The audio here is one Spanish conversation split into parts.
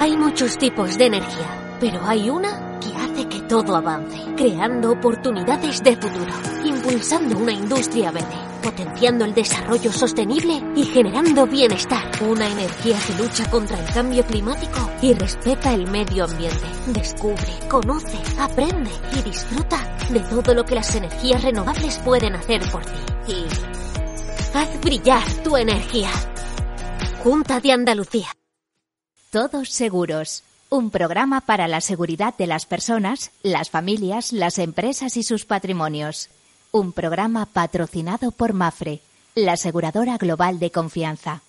Hay muchos tipos de energía, pero hay una que hace que todo avance, creando oportunidades de futuro, impulsando una industria verde, potenciando el desarrollo sostenible y generando bienestar. Una energía que lucha contra el cambio climático y respeta el medio ambiente. Descubre, conoce, aprende y disfruta de todo lo que las energías renovables pueden hacer por ti. Y haz brillar tu energía. Junta de Andalucía. Todos seguros. Un programa para la seguridad de las personas, las familias, las empresas y sus patrimonios. Un programa patrocinado por Mafre, la aseguradora global de confianza.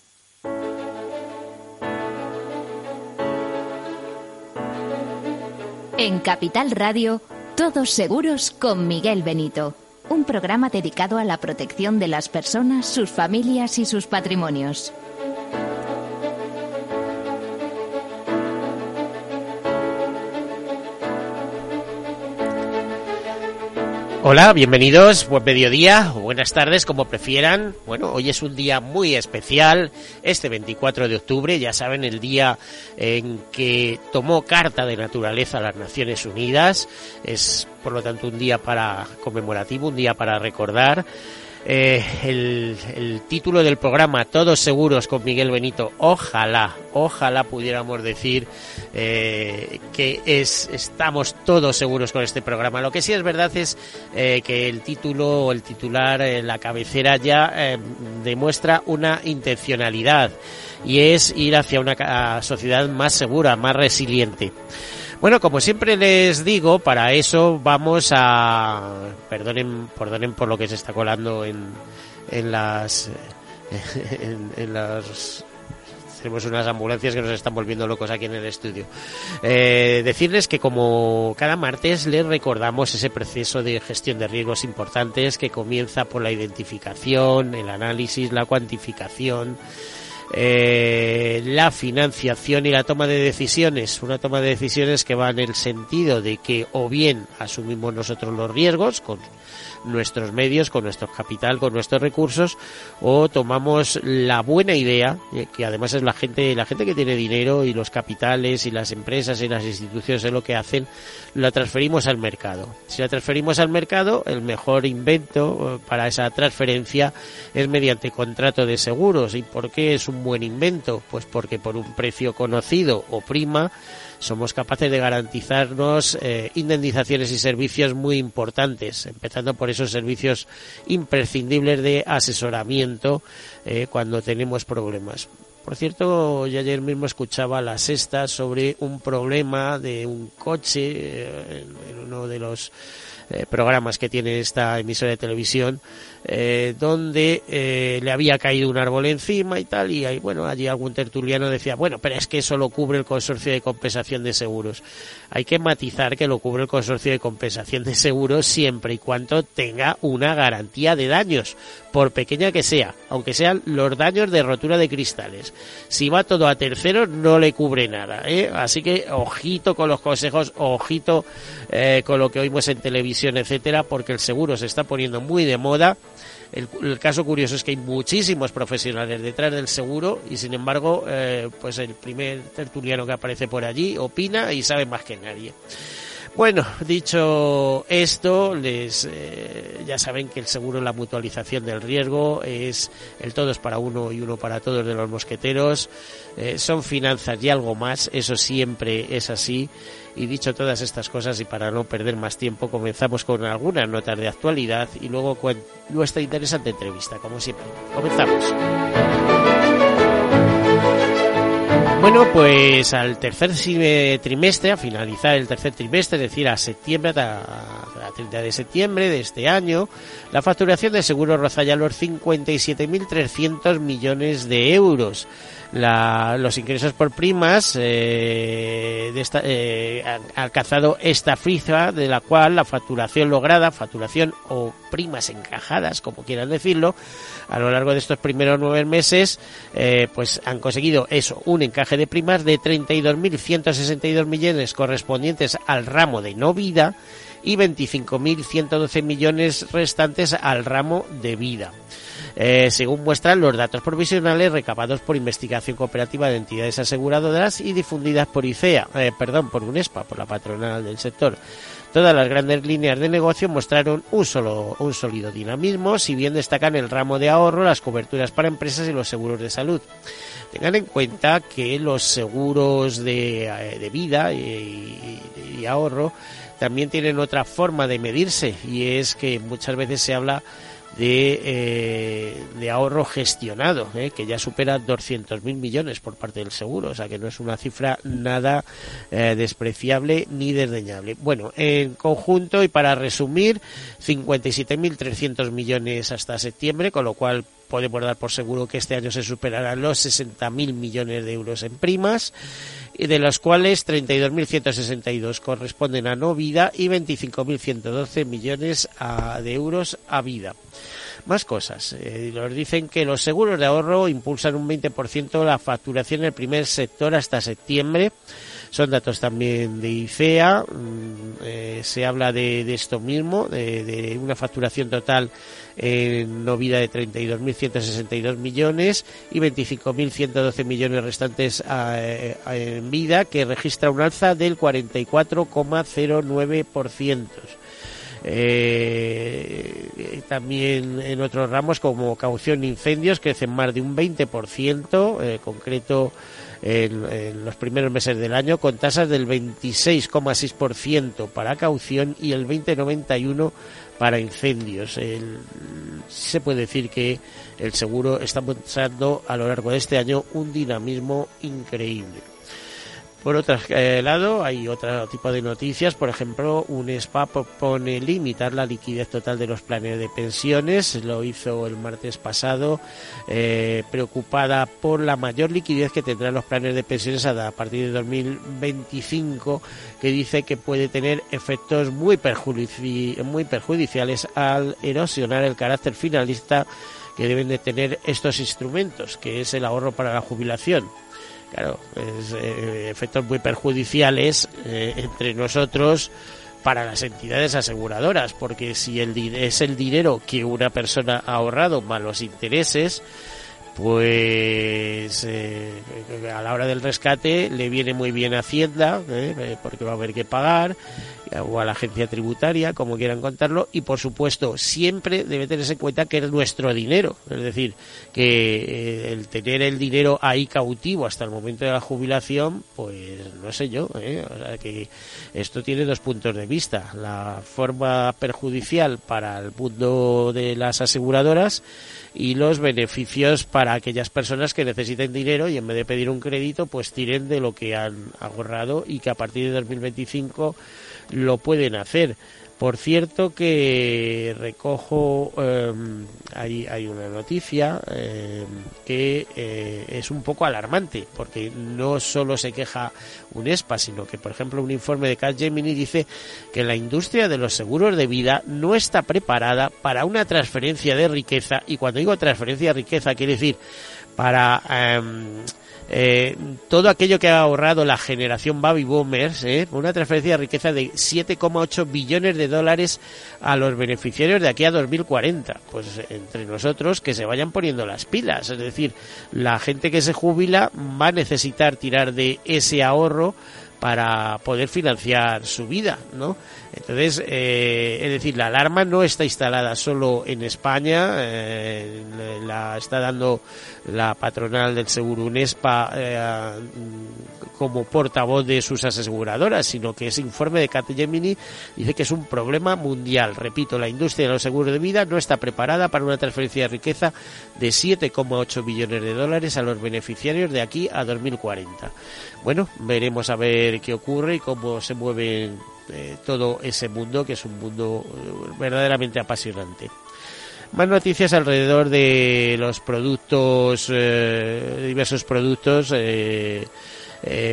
En Capital Radio, Todos seguros con Miguel Benito. Un programa dedicado a la protección de las personas, sus familias y sus patrimonios. Hola, bienvenidos, buen mediodía o buenas tardes, como prefieran. Bueno, hoy es un día muy especial, este 24 de octubre, ya saben, el día en que tomó carta de naturaleza las Naciones Unidas. Es, por lo tanto, un día para conmemorativo, un día para recordar. Eh, el, el, título del programa Todos Seguros con Miguel Benito, ojalá, ojalá pudiéramos decir eh, que es, estamos todos seguros con este programa. Lo que sí es verdad es eh, que el título o el titular, eh, la cabecera ya eh, demuestra una intencionalidad y es ir hacia una sociedad más segura, más resiliente. Bueno, como siempre les digo, para eso vamos a... Perdonen, perdonen por lo que se está colando en, en las... En, en las tenemos unas ambulancias que nos están volviendo locos aquí en el estudio. Eh, decirles que como cada martes les recordamos ese proceso de gestión de riesgos importantes que comienza por la identificación, el análisis, la cuantificación, eh, la financiación y la toma de decisiones. Una toma de decisiones que va en el sentido de que o bien asumimos nosotros los riesgos con nuestros medios, con nuestro capital, con nuestros recursos, o tomamos la buena idea, que además es la gente, la gente que tiene dinero y los capitales y las empresas y las instituciones es lo que hacen, la transferimos al mercado. Si la transferimos al mercado, el mejor invento para esa transferencia es mediante contrato de seguros. ¿Y por qué es un buen invento? Pues porque por un precio conocido o prima, somos capaces de garantizarnos eh, indemnizaciones y servicios muy importantes, empezando por esos servicios imprescindibles de asesoramiento eh, cuando tenemos problemas. Por cierto, yo ayer mismo escuchaba la sexta sobre un problema de un coche eh, en de los eh, programas que tiene esta emisora de televisión, eh, donde eh, le había caído un árbol encima y tal, y ahí, bueno, allí algún tertuliano decía, bueno, pero es que eso lo cubre el consorcio de compensación de seguros. Hay que matizar que lo cubre el consorcio de compensación de seguros siempre y cuando tenga una garantía de daños, por pequeña que sea, aunque sean los daños de rotura de cristales. Si va todo a terceros, no le cubre nada. Así que ojito con los consejos, ojito eh, lo que oímos en televisión, etcétera, porque el seguro se está poniendo muy de moda. El, el, caso curioso es que hay muchísimos profesionales detrás del seguro y sin embargo, eh, pues el primer tertuliano que aparece por allí opina y sabe más que nadie. Bueno, dicho esto, les eh, ya saben que el seguro, la mutualización del riesgo es el todos para uno y uno para todos de los mosqueteros. Eh, son finanzas y algo más, eso siempre es así. Y dicho todas estas cosas y para no perder más tiempo, comenzamos con algunas notas de actualidad y luego con nuestra interesante entrevista, como siempre. Comenzamos. Bueno, pues al tercer trimestre, a finalizar el tercer trimestre, es decir, a septiembre, a la 30 de septiembre de este año, la facturación de seguros roza ya los 57.300 millones de euros. La, los ingresos por primas eh, eh, han alcanzado esta cifra de la cual la facturación lograda, facturación o primas encajadas, como quieran decirlo, a lo largo de estos primeros nueve meses, eh, pues han conseguido eso, un encaje de primas de 32.162 millones correspondientes al ramo de no vida y 25.112 millones restantes al ramo de vida. Eh, según muestran los datos provisionales recabados por investigación cooperativa de entidades aseguradoras y difundidas por ICEA, eh, perdón, por UNESPA, por la patronal del sector. Todas las grandes líneas de negocio mostraron un solo un sólido dinamismo, si bien destacan el ramo de ahorro, las coberturas para empresas y los seguros de salud. Tengan en cuenta que los seguros de, eh, vida y, y ahorro también tienen otra forma de medirse y es que muchas veces se habla de, eh, de ahorro gestionado, eh, que ya supera 200.000 millones por parte del seguro, o sea que no es una cifra nada eh, despreciable ni desdeñable. Bueno, en conjunto y para resumir, 57.300 millones hasta septiembre, con lo cual podemos dar por seguro que este año se superarán los 60.000 millones de euros en primas, de los cuales 32.162 corresponden a no vida y 25.112 millones de euros a vida. Más cosas. Eh, dicen que los seguros de ahorro impulsan un 20% la facturación en el primer sector hasta septiembre. Son datos también de IFEA. Mm, eh, se habla de, esto mismo, de, una facturación total en no vida de 32.162 millones y 25.112 millones restantes eh, en vida, que registra un alza del 44,09%. Eh, también en otros ramos como caución de incendios crecen más de un 20%, eh, concreto en, los primeros meses del año, con tasas del 26,6% para caución y el 20,91% para incendios. se puede decir que el seguro está mostrando a lo largo de este año un dinamismo increíble. Por otro lado, hay otro tipo de noticias. Por ejemplo, un SPA propone limitar la liquidez total de los planes de pensiones. Lo hizo el martes pasado, eh, preocupada por la mayor liquidez que tendrán los planes de pensiones a partir de 2025, que dice que puede tener efectos muy, muy perjudiciales al erosionar el carácter finalista que deben de tener estos instrumentos, que es el ahorro para la jubilación. Claro, es, eh, efectos muy perjudiciales eh, entre nosotros para las entidades aseguradoras, porque si el es el dinero que una persona ha ahorrado más los intereses, pues eh, a la hora del rescate le viene muy bien Hacienda, porque va a haber que pagar, o a la agencia tributaria, como quieran contarlo, y por supuesto siempre debe tenerse en cuenta que es nuestro dinero, es decir, que eh, el tener el dinero ahí cautivo hasta el momento de la jubilación, pues no sé yo, ¿eh? o sea que esto tiene dos puntos de vista, la forma perjudicial para el mundo de las aseguradoras y los beneficios para aquellas personas que necesiten dinero y en vez de pedir un crédito, pues tiren de lo que han ahorrado y que a partir de 2025 lo pueden hacer. Por cierto que recojo, em, hay, hay, una noticia em, que eh, es un poco alarmante, porque no solo se queja un ESPA, sino que, por ejemplo, un informe de Capgemini dice que la industria de los seguros de vida no está preparada para una transferencia de riqueza, y cuando digo transferencia de riqueza quiere decir para... Eh, todo aquello que ha ahorrado la generación baby boomers, ¿eh? una transferencia de riqueza de 7,8 billones de dólares a los beneficiarios de aquí a 2040. Pues entre nosotros que se vayan poniendo las pilas, es decir, la gente que se jubila va a necesitar tirar de ese ahorro para poder financiar su vida, ¿no? Entonces, eh, es decir, la alarma no está instalada solo en España, eh, la está dando la patronal del seguro UNESPA eh, como portavoz de sus aseguradoras, sino que ese informe de Capgemini dice que es un problema mundial. Repito, la industria de los seguros de vida no está preparada para una transferencia de riqueza de 7,8 billones de dólares a los beneficiarios de aquí a 2040. Bueno, veremos a ver qué ocurre y cómo se mueven todo ese mundo, que es un mundo eh, verdaderamente apasionante. Más noticias alrededor de los productos, eh, diversos productos. Eh,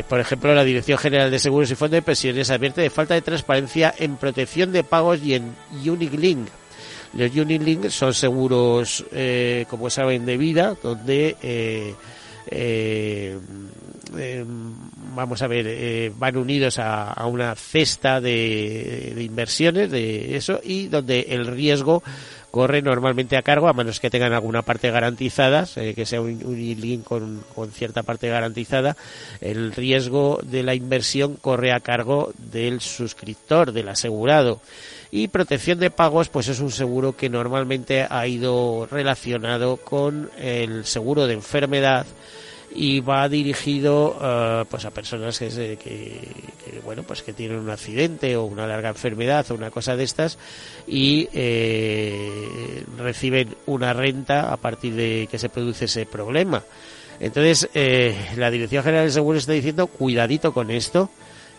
por ejemplo, la Dirección General de Seguros y Fondos de Pensiones advierte de falta de transparencia en protección de pagos y en Unilink. Los Unilink son seguros, como saben, de vida, donde eh, vamos a ver, eh, van unidos a, una cesta de, inversiones, de eso, y donde el riesgo corre normalmente a cargo, a menos que tengan alguna parte garantizada, eh, que sea un, link con, con, cierta parte garantizada, el riesgo de la inversión corre a cargo del suscriptor, del asegurado. Y protección de pagos, pues es un seguro que normalmente ha ido relacionado con el seguro de enfermedad y va dirigido uh, pues a personas que, que, bueno pues que tienen un accidente o una larga enfermedad o una cosa de estas y eh, reciben una renta a partir de que se produce ese problema. Entonces eh, la dirección general de seguros está diciendo cuidadito con esto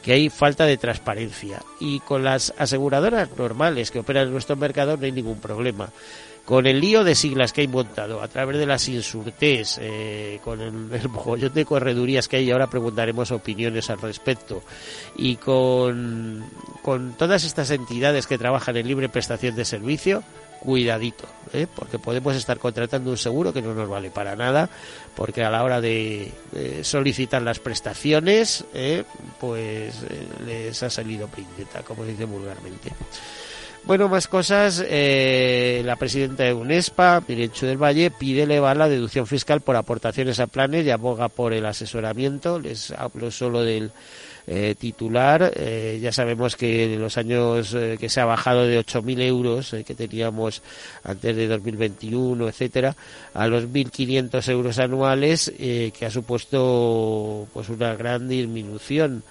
que hay falta de transparencia y con las aseguradoras normales que operan en nuestro mercado no hay ningún problema con el lío de siglas que hay montado a través de las insurtes, eh, con el, el mogollón de corredurías que hay, ahora preguntaremos opiniones al respecto, y con, con todas estas entidades que trabajan en libre prestación de servicio, cuidadito, ¿eh? porque podemos estar contratando un seguro que no nos vale para nada, porque a la hora de, solicitar las prestaciones, ¿eh? pues eh, les ha salido pringeta, como se dice vulgarmente. Bueno, más cosas. Eh, la presidenta de UNESPA, Mirencho del Valle, pide elevar la deducción fiscal por aportaciones a planes y aboga por el asesoramiento. Les hablo solo del eh, titular. Eh, ya sabemos que en los años que se ha bajado de 8.000 euros que teníamos antes de 2021, etcétera, a los 1.500 euros anuales, que ha supuesto pues una gran disminución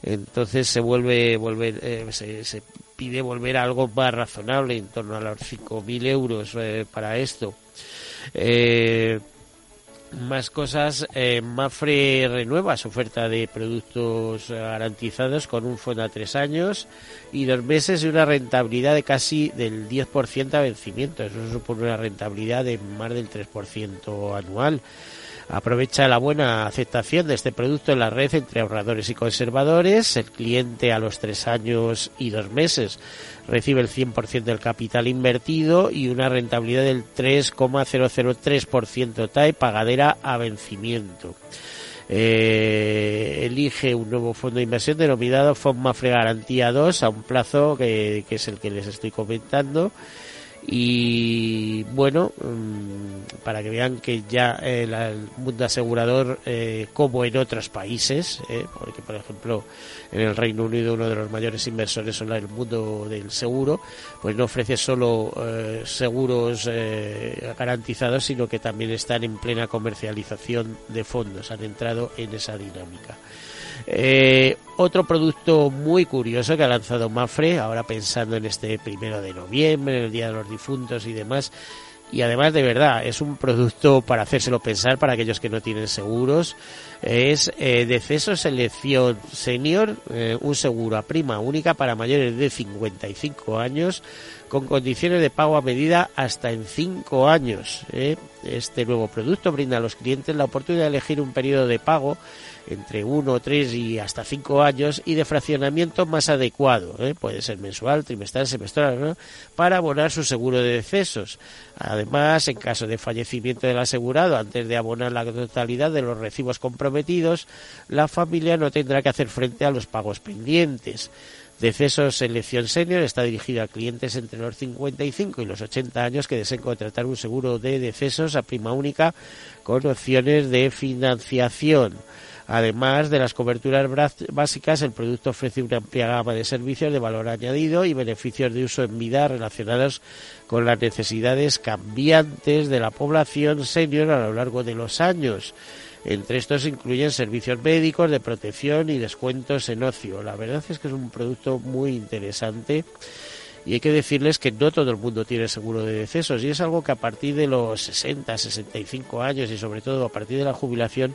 entonces se vuelve, vuelve se, se, pide volver a algo más razonable, en torno a los 5.000 euros eh, para esto. Eh, más cosas, eh, Mafre renueva su oferta de productos garantizados con un fondo a tres años y dos meses y una rentabilidad de casi del 10% a vencimiento. Eso supone una rentabilidad de más del 3% anual aprovecha la buena aceptación de este producto en la red entre ahorradores y conservadores. El cliente a los tres años y dos meses recibe el 100% del capital invertido y una rentabilidad del 3,003% TAE pagadera a vencimiento. Eh, elige un nuevo fondo de inversión denominado Mafre Garantía 2 a un plazo que es el que les estoy comentando y bueno mm, para que vean que ya el, mundo asegurador eh, como en otros países eh, porque por ejemplo en el Reino Unido uno de los mayores inversores son el mundo del seguro pues no ofrece solo eh, seguros garantizados sino que también están en plena comercialización de fondos. Han entrado en esa dinámica eh, otro producto muy curioso que ha lanzado Mafre, ahora pensando en este primero de noviembre, el Día de los Difuntos y demás, y además de verdad es un producto para hacérselo pensar para aquellos que no tienen seguros es eh, deceso selección senior eh, un seguro a prima única para mayores de 55 años con condiciones de pago a medida hasta en 5 años eh. este nuevo producto brinda a los clientes la oportunidad de elegir un periodo de pago entre uno, tres y hasta cinco años y de fraccionamiento más adecuado, ¿eh? puede ser mensual, trimestral, semestral, para abonar su seguro de decesos. Además, en caso de fallecimiento del asegurado, antes de abonar la totalidad de los recibos comprometidos, la familia no tendrá que hacer frente a los pagos pendientes. Decesos Selección Senior está dirigida a clientes entre los 55 y los 80 años que deseen contratar un seguro de decesos a prima única con opciones de financiación. Además de las coberturas básicas, el producto ofrece una amplia gama de servicios de valor añadido y beneficios de uso en vida relacionados con las necesidades cambiantes de la población senior a lo largo de los años. Entre estos incluyen servicios médicos, de protección y descuentos en ocio. La verdad es que es un producto muy interesante y hay que decirles que no todo el mundo tiene seguro de decesos y es algo que a partir de los 60, 65 años y sobre todo a partir de la jubilación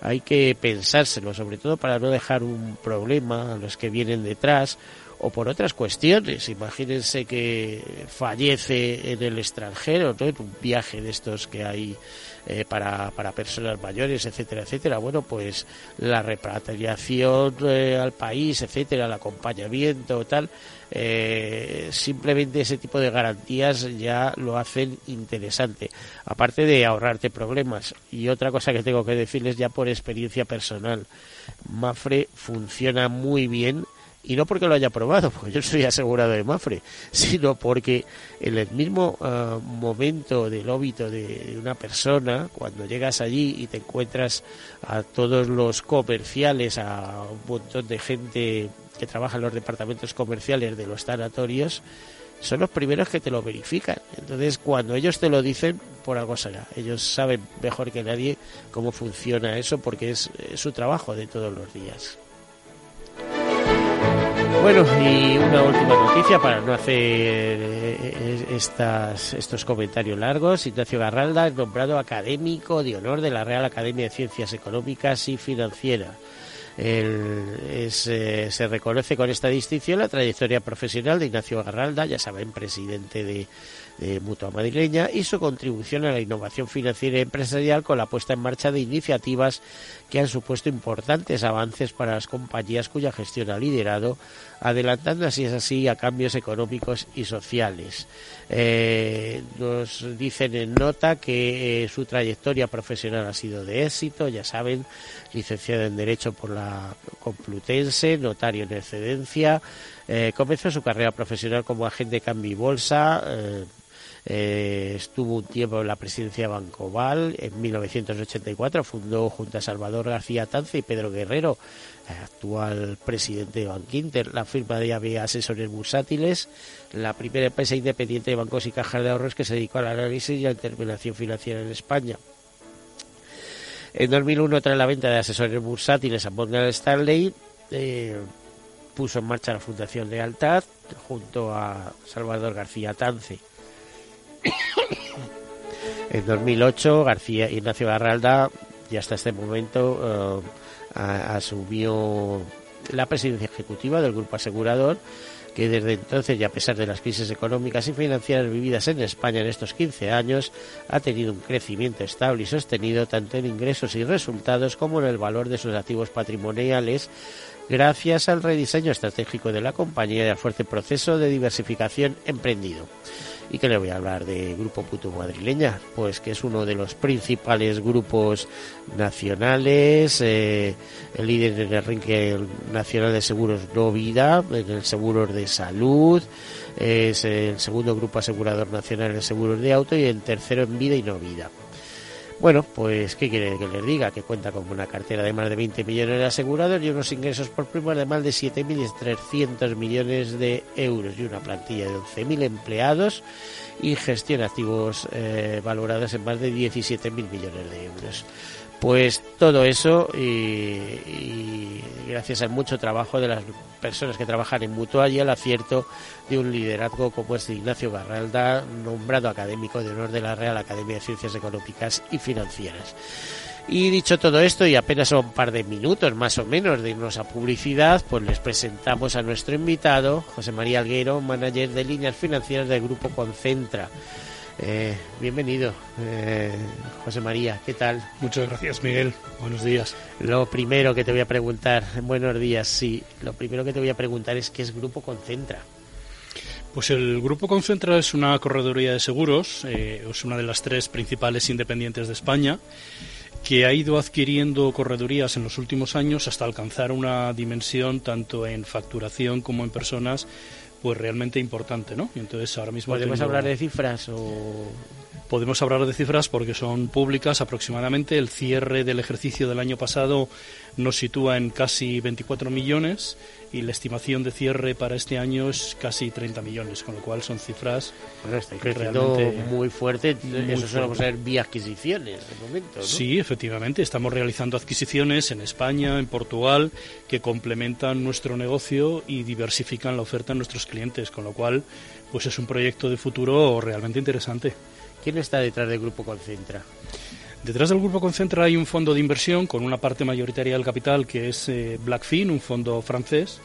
hay que pensárselo, sobre todo para no dejar un problema a los que vienen detrás o por otras cuestiones. Imagínense que fallece en el extranjero, ¿no? en un viaje de estos que hay eh, para, para personas mayores, etcétera, etcétera. Bueno, pues la repatriación eh, al país, etcétera, el acompañamiento, tal, eh, simplemente ese tipo de garantías ya lo hacen interesante, aparte de ahorrarte problemas. Y otra cosa que tengo que decirles ya por experiencia personal, Mafre funciona muy bien y no porque lo haya probado, porque yo soy asegurado de Mafre, sino porque en el mismo ah, momento del óbito de, una persona, cuando llegas allí y te encuentras a todos los comerciales, a un montón de gente que trabaja en los departamentos comerciales de los sanatorios, son los primeros que te lo verifican. Entonces, cuando ellos te lo dicen, por algo será. Ellos saben mejor que nadie cómo funciona eso porque es su trabajo de todos los días. Bueno, y una última noticia para no hacer eh, estas, estos comentarios largos. Ignacio Garralda es nombrado académico de honor de la Real Academia de Ciencias Económicas y Financieras. Eh, se reconoce con esta distinción la trayectoria profesional de Ignacio Garralda, ya saben, presidente de Mutua Madrileña y su contribución a la innovación financiera y empresarial con la puesta en marcha de iniciativas que han supuesto importantes avances para las compañías cuya gestión ha liderado, adelantando así es así a cambios económicos y sociales. Eh, nos dicen en nota que eh, su trayectoria profesional ha sido de éxito, ya saben, licenciado en Derecho por la Complutense, notario en excedencia, eh, comenzó su carrera profesional como agente cambio y bolsa, eh, estuvo un tiempo en la presidencia de Bancoval. En 1984 fundó junto a Salvador García Tance y Pedro Guerrero, actual presidente de Bankinter, la firma de ABA Asesores Bursátiles, la primera empresa independiente de bancos y cajas de ahorros que se dedicó al análisis y a la determinación financiera en España. En 2001, tras la venta de asesores bursátiles a Morgan Stanley, eh, puso en marcha la Fundación Lealtad junto a Salvador García Tance. en 2008, García Ignacio Garralda, ya hasta este momento, eh, asumió la presidencia ejecutiva del grupo asegurador, que desde entonces, y a pesar de las crisis económicas y financieras vividas en España en estos 15 años, ha tenido un crecimiento estable y sostenido tanto en ingresos y resultados como en el valor de sus activos patrimoniales, gracias al rediseño estratégico de la compañía y al fuerte proceso de diversificación emprendido. ¿Y qué le voy a hablar de Grupo Puto Madrileña? Pues que es uno de los principales grupos nacionales, eh, el líder en el ranking nacional de seguros no vida, en el seguros de salud, es el segundo grupo asegurador nacional en seguros de auto y el tercero en vida y no vida. Bueno, pues, ¿qué quiere que les diga? Que cuenta con una cartera de más de 20 millones de asegurados y unos ingresos por primo de más de 7.300 millones de euros y una plantilla de 11.000 empleados y gestión activos eh, valorados en más de 17.000 millones de euros. Pues todo eso y, gracias al mucho trabajo de las personas que trabajan en Mutua y al acierto de un liderazgo como es Ignacio Garralda, nombrado académico de honor de la Real Academia de Ciencias Económicas y Financieras. Y dicho todo esto, y apenas un par de minutos más o menos de irnos a publicidad, pues les presentamos a nuestro invitado, José María Alguero, manager de líneas financieras del Grupo Concentra. Eh, bienvenido, eh, José María, ¿qué tal? Muchas gracias, Miguel. Buenos días. Lo primero que te voy a preguntar, buenos días, sí, lo primero que te voy a preguntar es qué es Grupo Concentra. Pues el Grupo Concentra es una correduría de seguros, eh, es una de las tres principales independientes de España, que ha ido adquiriendo corredurías en los últimos años hasta alcanzar una dimensión tanto en facturación como en personas pues realmente importante, ¿no? Y entonces ahora mismo podemos hablar de cifras o podemos hablar de cifras porque son públicas aproximadamente. El cierre del ejercicio del año pasado nos sitúa en casi 24 millones y la estimación de cierre para este año es casi 30 millones, con lo cual son cifras bueno, realmente muy fuerte. Eso suele ser vía adquisiciones de momento. ¿no? Sí, efectivamente, estamos realizando adquisiciones en España, en Portugal, que complementan nuestro negocio y diversifican la oferta a nuestros clientes, con lo cual pues es un proyecto de futuro realmente interesante. ¿Quién está detrás del Grupo Concentra? Detrás del Grupo Concentra hay un fondo de inversión con una parte mayoritaria del capital que es eh, Blackfin, un fondo francés,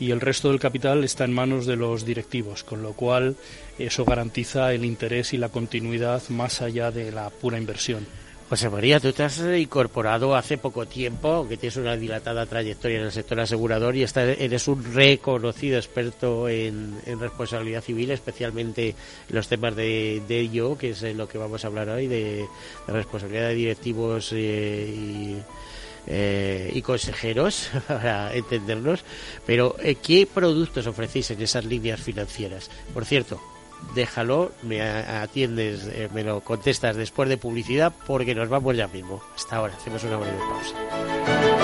y el resto del capital está en manos de los directivos, con lo cual eso garantiza el interés y la continuidad más allá de la pura inversión. José María, tú te has incorporado hace poco tiempo, aunque tienes una dilatada trayectoria en el sector asegurador y eres un reconocido experto en, responsabilidad civil, especialmente en los temas de, ello, que es lo que vamos a hablar hoy, de, responsabilidad de directivos eh, y eh, y consejeros para entendernos, pero eh, ¿qué productos ofrecéis en esas líneas financieras? Por cierto, déjalo, me atiendes, eh, me lo contestas después de publicidad porque nos vamos ya mismo. Hasta ahora, hacemos una breve pausa.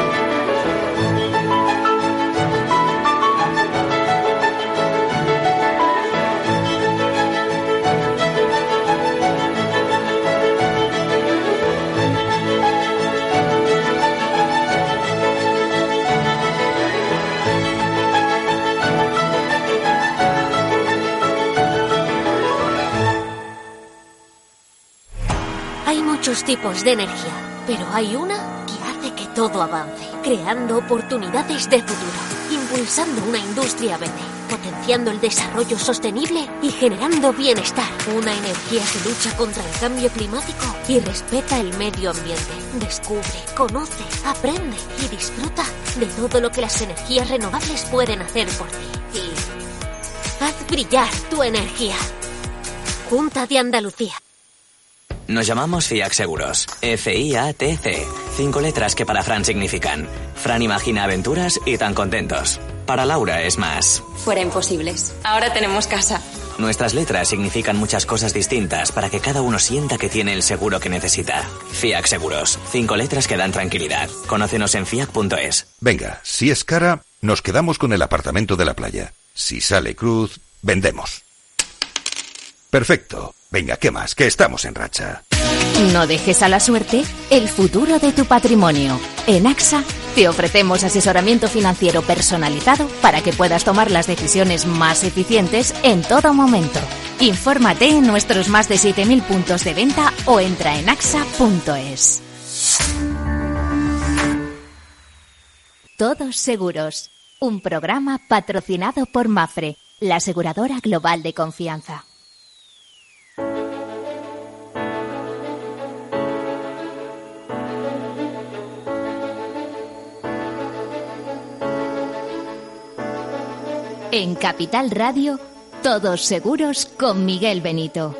Tipos de energía, pero hay una que hace que todo avance, creando oportunidades de futuro, impulsando una industria verde, potenciando el desarrollo sostenible y generando bienestar. Una energía que lucha contra el cambio climático y respeta el medio ambiente. Descubre, conoce, aprende y disfruta de todo lo que las energías renovables pueden hacer por ti. Y haz brillar tu energía. Junta de Andalucía. Nos llamamos FIAC Seguros. F-I-A-T-C. Cinco letras que para Fran significan. Fran imagina aventuras y tan contentos. Para Laura es más. Fuera imposibles. Ahora tenemos casa. Nuestras letras significan muchas cosas distintas para que cada uno sienta que tiene el seguro que necesita. FIAC Seguros. Cinco letras que dan tranquilidad. Conócenos en fiac.es. Venga, si es cara, nos quedamos con el apartamento de la playa. Si sale cruz, vendemos. Perfecto. Venga, ¿qué más? Que estamos en racha. No dejes a la suerte el futuro de tu patrimonio. En AXA te ofrecemos asesoramiento financiero personalizado para que puedas tomar las decisiones más eficientes en todo momento. Infórmate en nuestros más de 7.000 puntos de venta o entra en axa.es. Todos seguros. Un programa patrocinado por Mafre, la aseguradora global de confianza. En Capital Radio, todos seguros con Miguel Benito.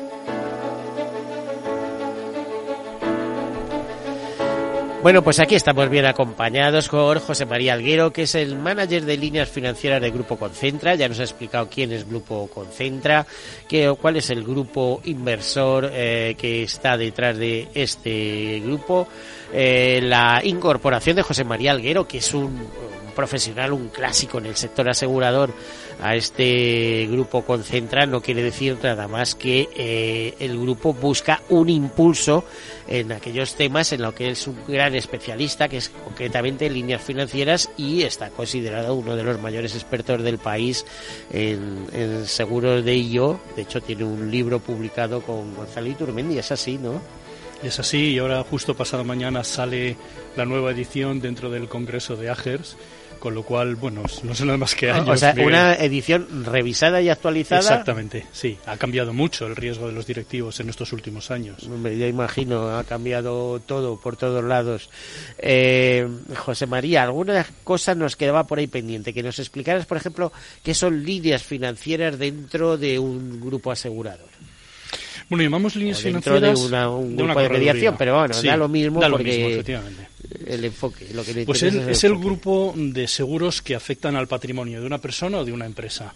Bueno, pues aquí estamos bien acompañados con José María Alguero, que es el manager de líneas financieras del Grupo Concentra. Ya nos ha explicado quién es Grupo Concentra, cuál es el grupo inversor eh, que está detrás de este grupo. Eh, la incorporación de José María Alguero, que es un profesional, un clásico en el sector asegurador a este grupo Concentra no quiere decir nada más que eh, el grupo busca un impulso en aquellos temas en los que es un gran especialista, que es concretamente en líneas financieras y está considerado uno de los mayores expertos del país en, en seguros de ello. De hecho, tiene un libro publicado con Gonzalo Iturmendi, es así, ¿no? Es así, y ahora justo pasado mañana sale la nueva edición dentro del Congreso de Agers con lo cual, bueno, no son nada más que años. O sea, una edición revisada y actualizada. Exactamente, sí. Ha cambiado mucho el riesgo de los directivos en estos últimos años. Ya imagino, ha cambiado todo por todos lados. Eh, José María, alguna cosa nos quedaba por ahí pendiente. Que nos explicaras, por ejemplo, qué son líneas financieras dentro de un grupo asegurador. Bueno, llamamos líneas financieras de, una, un grupo de, mediación, pero bueno, da lo mismo porque el enfoque, lo que Pues es, el, grupo de seguros que afectan al patrimonio de una persona o de una empresa.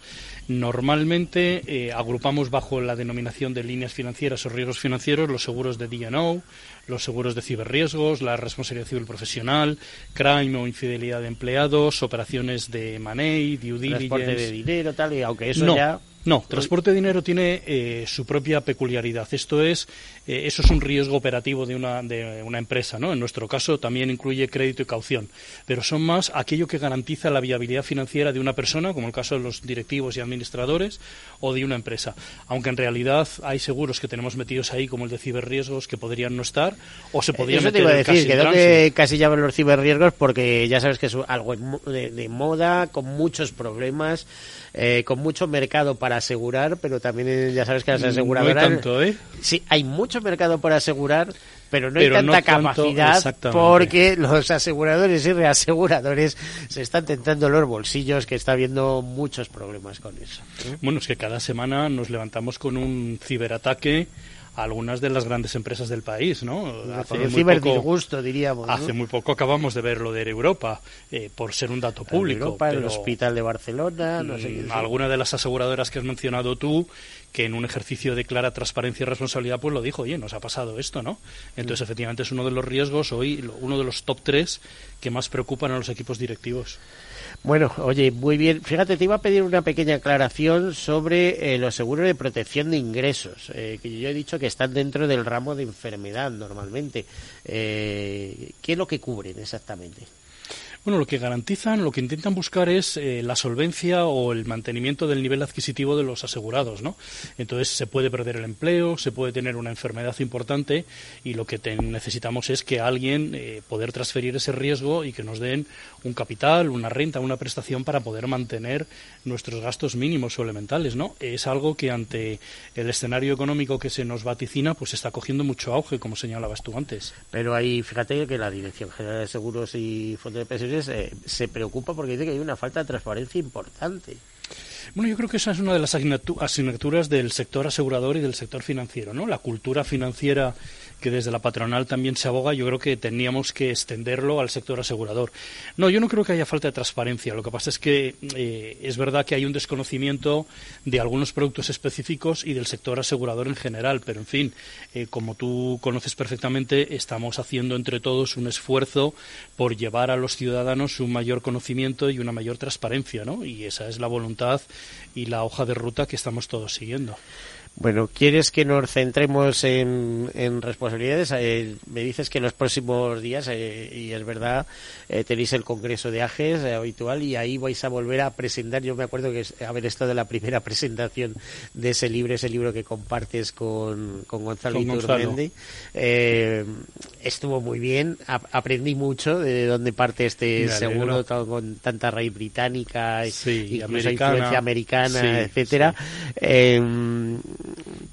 Normalmente eh, agrupamos bajo la denominación de líneas financieras o riesgos financieros los seguros de D&O, los seguros de ciberriesgos, la responsabilidad civil profesional, crime o infidelidad de empleados, operaciones de money, due diligence... Transporte de dinero, tal, y aunque eso ya... No, transporte de dinero tiene eh, su propia peculiaridad. Esto es, eh, eso es un riesgo operativo de una, de una empresa, ¿no? En nuestro caso también incluye crédito y caución, pero son más aquello que garantiza la viabilidad financiera de una persona, como el caso de los directivos y administradores, o de una empresa. Aunque en realidad hay seguros que tenemos metidos ahí, como el de ciberriesgos, que podrían no estar, o se podrían Eso meter te iba a decir, casi, que casi llaman los ciberriesgos porque ya sabes que es algo de, de moda, con muchos problemas eh, con mucho mercado para asegurar, pero también ya sabes que las aseguradoras... No hay tanto, ¿eh? Sí, hay mucho mercado para asegurar, pero no hay tanta capacidad porque los aseguradores y reaseguradores se están tentando los bolsillos, que está habiendo muchos problemas con eso. Bueno, es que cada semana nos levantamos con un ciberataque algunas de las grandes empresas del país, ¿no? Hace muy poco, diríamos. Hace muy poco acabamos de ver lo de Europa, eh, por ser un dato público. Europa, el Hospital de Barcelona, no sé mm, Alguna de las aseguradoras que has mencionado tú, que en un ejercicio de clara transparencia y responsabilidad, pues lo dijo, oye, nos ha pasado esto, ¿no? Entonces, efectivamente, es uno de los riesgos hoy, uno de los top tres que más preocupan a los equipos directivos. Bueno, oye, muy bien. Fíjate, te iba a pedir una pequeña aclaración sobre eh, los seguros de protección de ingresos, eh, que yo he dicho que están dentro del ramo de enfermedad normalmente. Eh, ¿Qué es lo que cubren exactamente? Bueno, lo que garantizan, lo que intentan buscar es eh, la solvencia o el mantenimiento del nivel adquisitivo de los asegurados, ¿no? Entonces se puede perder el empleo, se puede tener una enfermedad importante y lo que necesitamos es que alguien eh, poder transferir ese riesgo y que nos den un capital, una renta, una prestación para poder mantener nuestros gastos mínimos o elementales, ¿no? Es algo que ante el escenario económico que se nos vaticina, pues está cogiendo mucho auge, como señalabas tú antes. Pero ahí, fíjate que la Dirección General de Seguros y Fondos de Pensiones eh, se preocupa porque dice que hay una falta de transparencia importante. Bueno, yo creo que esa es una de las asignaturas del sector asegurador y del sector financiero, ¿no? La cultura financiera que desde la patronal también se aboga, yo creo que teníamos que extenderlo al sector asegurador. No, yo no creo que haya falta de transparencia. Lo que pasa es que eh, es verdad que hay un desconocimiento de algunos productos específicos y del sector asegurador en general. Pero, en fin, eh, como tú conoces perfectamente, estamos haciendo entre todos un esfuerzo por llevar a los ciudadanos un mayor conocimiento y una mayor transparencia, ¿no? Y esa es la voluntad y la hoja de ruta que estamos todos siguiendo. Bueno, ¿quieres que nos centremos en, responsabilidades? Eh, me dices que en los próximos días, eh, y es verdad, eh, tenéis el Congreso de AGES habitual y ahí vais a volver a presentar. Yo me acuerdo que haber estado en la primera presentación de ese libro, ese libro que compartes con, con Gonzalo Iturmendi. estuvo muy bien, aprendí mucho de dónde parte este seguro con tanta raíz británica, y incluso influencia americana, etcétera. Em,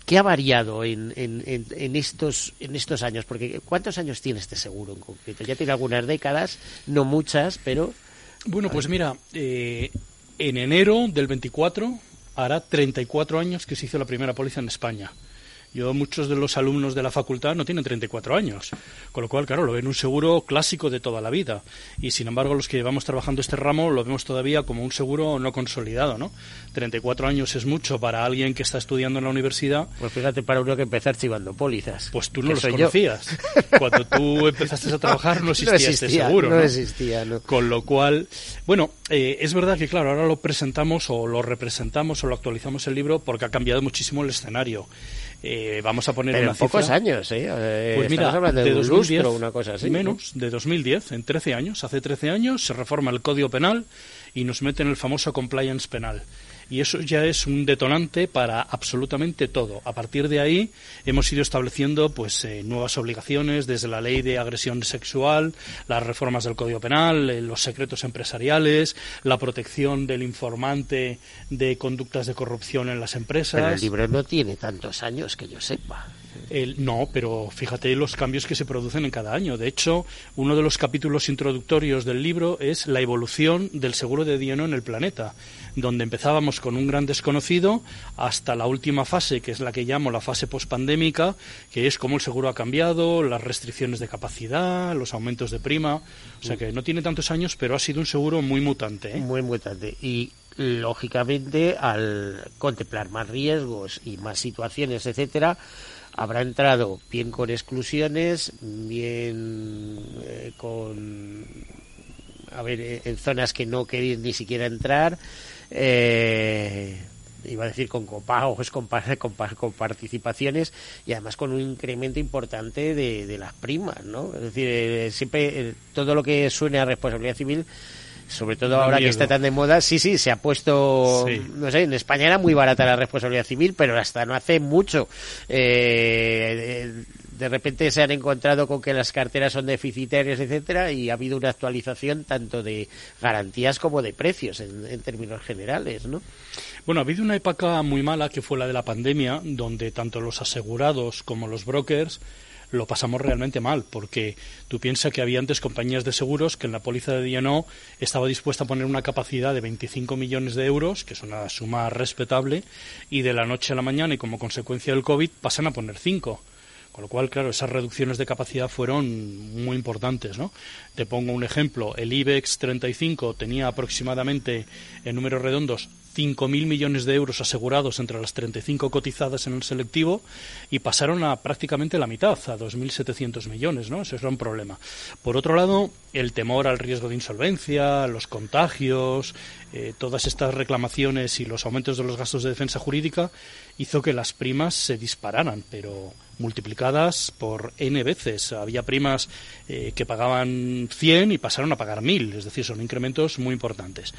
¿Qué ha variado en, en, estos, en estos años? Porque ¿cuántos años tiene este seguro en concreto? Ya tiene algunas décadas, no muchas, pero... Bueno, pues mira, eh, en enero del 24 hará 34 años que se hizo la primera póliza en España. Yo, muchos de los alumnos de la facultad no tienen 34 años, con lo cual, claro, lo ven un seguro clásico de toda la vida. Y sin embargo, los que llevamos trabajando este ramo lo vemos todavía como un seguro no consolidado, ¿no? 34 años es mucho para alguien que está estudiando en la universidad. Pues fíjate, para uno que empezó archivando pólizas. Pues tú no los conocías. Cuando tú empezaste a trabajar no existía, este seguro. No, existía, no. Con lo cual, bueno, eh, es verdad que, claro, ahora lo presentamos o lo representamos o lo actualizamos el libro porque ha cambiado muchísimo el escenario. Eh, vamos a poner en pocos años, ¿eh? ¿eh? Pues mira, de, 2010, una cosa así. Menos, de 2010, en 13 años. Hace 13 años se reforma el Código Penal y nos meten el famoso compliance penal y eso ya es un detonante para absolutamente todo. A partir de ahí hemos ido estableciendo pues eh, nuevas obligaciones desde la ley de agresión sexual, las reformas del Código Penal, eh, los secretos empresariales, la protección del informante de conductas de corrupción en las empresas. Pero el libro no tiene tantos años que yo sepa no, pero fíjate los cambios que se producen en cada año. De hecho, uno de los capítulos introductorios del libro es la evolución del seguro de dieno en el planeta, donde empezábamos con un gran desconocido hasta la última fase, que es la que llamo la fase pospandémica, que es cómo el seguro ha cambiado, las restricciones de capacidad, los aumentos de prima. O sea que no tiene tantos años, pero ha sido un seguro muy mutante. ¿eh? Muy mutante. Y lógicamente, al contemplar más riesgos y más situaciones, etcétera, habrá entrado bien con exclusiones, bien eh, con a ver eh, en zonas que no querían ni siquiera entrar eh, iba a decir con copagos, con, con, con, participaciones y además con un incremento importante de, de las primas, ¿no? Es decir, siempre todo lo que suene a responsabilidad civil sobre todo ahora que está tan de moda, sí, sí, se ha puesto, no sé, en España era muy barata la responsabilidad civil, pero hasta no hace mucho. Eh, de repente se han encontrado con que las carteras son deficitarias, etcétera, y ha habido una actualización tanto de garantías como de precios en, términos generales, ¿no? Bueno, ha habido una época muy mala que fue la de la pandemia, donde tanto los asegurados como los brokers lo pasamos realmente mal, porque tú piensas que había antes compañías de seguros que en la póliza de D&O estaba dispuesta a poner una capacidad de 25 millones de euros, que es una suma respetable, y de la noche a la mañana y como consecuencia del COVID pasan a poner 5. Con lo cual, claro, esas reducciones de capacidad fueron muy importantes, ¿no? Te pongo un ejemplo. El IBEX 35 tenía aproximadamente, en números redondos, 5.000 millones de euros asegurados entre las 35 cotizadas en el selectivo y pasaron a prácticamente la mitad, a 2.700 millones, ¿no? Eso era un problema. Por otro lado, el temor al riesgo de insolvencia, los contagios, eh, todas estas reclamaciones y los aumentos de los gastos de defensa jurídica hizo que las primas se dispararan, pero multiplicadas por n veces. Había primas eh, que pagaban 100 y pasaron a pagar 1.000, es decir, son incrementos muy importantes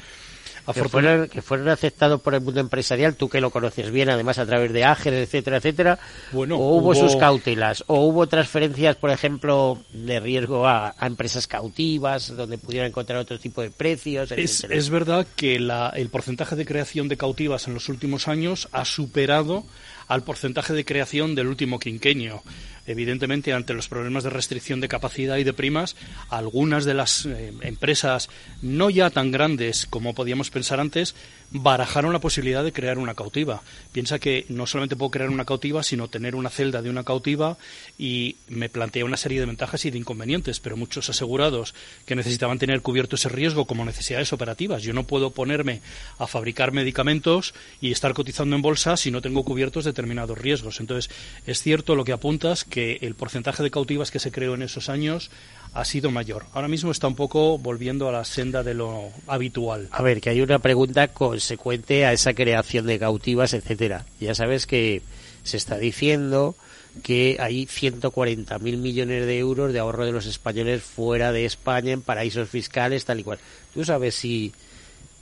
que fueron, que fueron aceptados por el mundo empresarial, tú que lo conoces bien, además a través de Ágeles, etcétera, etcétera, bueno, o hubo, sus cautelas, o hubo transferencias, por ejemplo, de riesgo a, empresas cautivas, donde pudieran encontrar otro tipo de precios. Es, es, verdad que la, el porcentaje de creación de cautivas en los últimos años ha superado al porcentaje de creación del último quinquenio. Evidentemente, ante los problemas de restricción de capacidad y de primas, algunas de las eh, empresas no ya tan grandes como podíamos pensar antes barajaron la posibilidad de crear una cautiva. Piensa que no solamente puedo crear una cautiva, sino tener una celda de una cautiva y me plantea una serie de ventajas y de inconvenientes, pero muchos asegurados que necesitaban tener cubierto ese riesgo como necesidades operativas. Yo no puedo ponerme a fabricar medicamentos y estar cotizando en bolsa si no tengo cubiertos determinados riesgos. Entonces, es cierto lo que apuntas que el porcentaje de cautivas que se creó en esos años ha sido mayor. Ahora mismo está un poco volviendo a la senda de lo habitual. A ver, que hay una pregunta consecuente a esa creación de cautivas, etcétera. Ya sabes que se está diciendo que hay 140.000 millones de euros de ahorro de los españoles fuera de España en paraísos fiscales, tal y cual. ¿Tú sabes si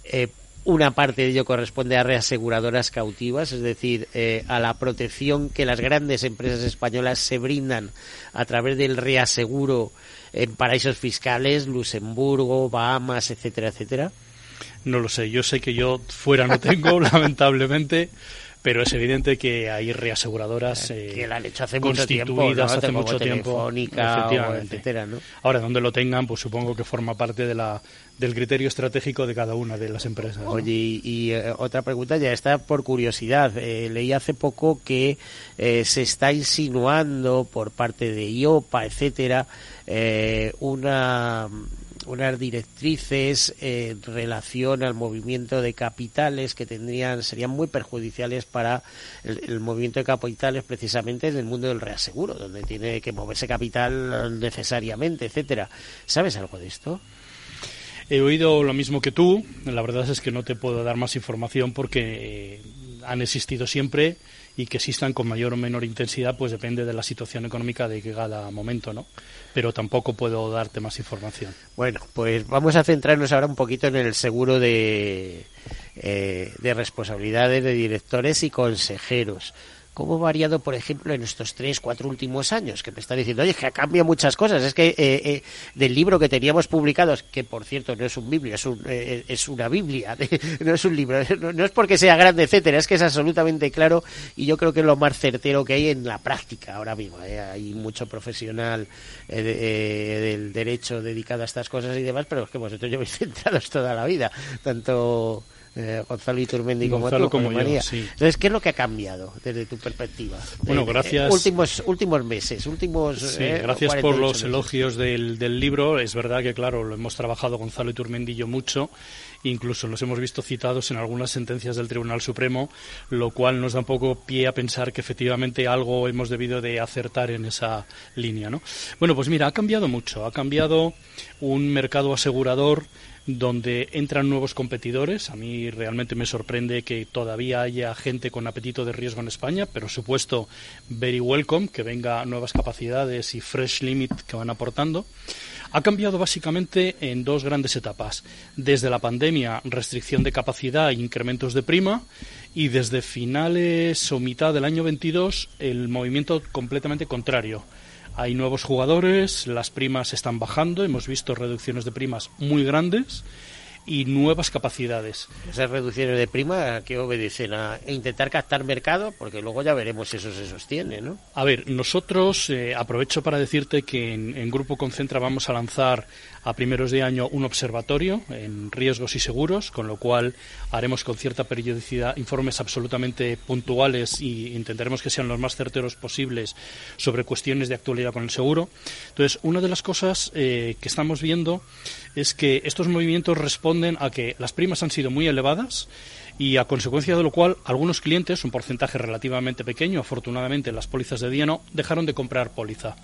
eh, una parte de ello corresponde a reaseguradoras cautivas, es decir, eh, a la protección que las grandes empresas españolas se brindan a través del reaseguro en paraísos fiscales, Luxemburgo, Bahamas, etcétera, etcétera? No lo sé, yo sé que yo fuera no tengo, lamentablemente, pero es evidente que hay reaseguradoras eh, que la han hecho hace mucho tiempo, hace mucho tiempo, etcétera, ¿no? Ahora, donde lo tengan, pues supongo que forma parte de la del criterio estratégico de cada una de las empresas. Oye, y, eh, otra pregunta ya está por curiosidad. Eh, leí hace poco que se está insinuando por parte de IOPA, etcétera, una unas directrices en relación al movimiento de capitales que tendrían serían muy perjudiciales para el, movimiento de capitales precisamente en el mundo del reaseguro donde tiene que moverse capital necesariamente etcétera sabes algo de esto He oído lo mismo que tú. La verdad es que no te puedo dar más información porque eh, han existido siempre y que existan con mayor o menor intensidad, pues depende de la situación económica de cada momento, ¿no? Pero tampoco puedo darte más información. Bueno, pues vamos a centrarnos ahora un poquito en el seguro de, eh, de responsabilidades de directores y consejeros cómo ha variado, por ejemplo, en estos tres, cuatro últimos años, que me está diciendo, oye, que ha cambiado muchas cosas. Es que eh, eh, del libro que teníamos publicado, que por cierto no es un Biblia, es, eh, es una Biblia, no es un libro, no, es porque sea grande, etcétera, es que es absolutamente claro y yo creo que es lo más certero que hay en la práctica ahora mismo. Hay mucho profesional del derecho dedicado a estas cosas y demás, pero es que vosotros lleváis centrados toda la vida, tanto eh, Gonzalo Iturmendi como tú, como María. Entonces, ¿qué es lo que ha cambiado desde tu perspectiva? Bueno, gracias. últimos, últimos meses, últimos. Sí, eh, gracias por los elogios del, del libro. Es verdad que, claro, lo hemos trabajado Gonzalo Iturmendi y yo mucho incluso los hemos visto citados en algunas sentencias del Tribunal Supremo, lo cual nos da un poco pie a pensar que efectivamente algo hemos debido de acertar en esa línea, ¿no? Bueno, pues mira, ha cambiado mucho, ha cambiado un mercado asegurador donde entran nuevos competidores. A mí realmente me sorprende que todavía haya gente con apetito de riesgo en España, pero supuesto very welcome, que venga nuevas capacidades y fresh limit que van aportando. Ha cambiado básicamente en dos grandes etapas. Desde la pandemia, restricción de capacidad e incrementos de prima, y desde finales o mitad del año 22, el movimiento completamente contrario hay nuevos jugadores, las primas están bajando, hemos visto reducciones de primas muy grandes y nuevas capacidades. Esas reducciones de prima que obedecen a intentar captar mercado, porque luego ya veremos si eso se sostiene, ¿no? A ver, nosotros eh, aprovecho para decirte que en, en Grupo Concentra vamos a lanzar a primeros de año un observatorio en riesgos y seguros, con lo cual haremos con cierta periodicidad informes absolutamente puntuales y intentaremos que sean los más certeros posibles sobre cuestiones de actualidad con el seguro. Entonces, una de las cosas eh, que estamos viendo es que estos movimientos responden a que las primas han sido muy elevadas y a consecuencia de lo cual algunos clientes, un porcentaje relativamente pequeño, afortunadamente en las pólizas de día no, dejaron de comprar póliza.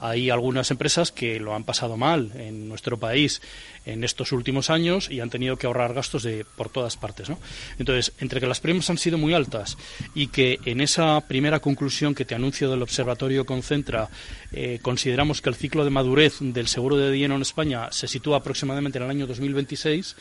Hay algunas empresas que lo han pasado mal en nuestro país en estos últimos años y han tenido que ahorrar gastos de por todas partes. ¿no? Entonces, entre que las primas han sido muy altas y que en esa primera conclusión que te anuncio del Observatorio Concentra eh, consideramos que el ciclo de madurez del seguro de dinero en España se sitúa aproximadamente en el año 2026,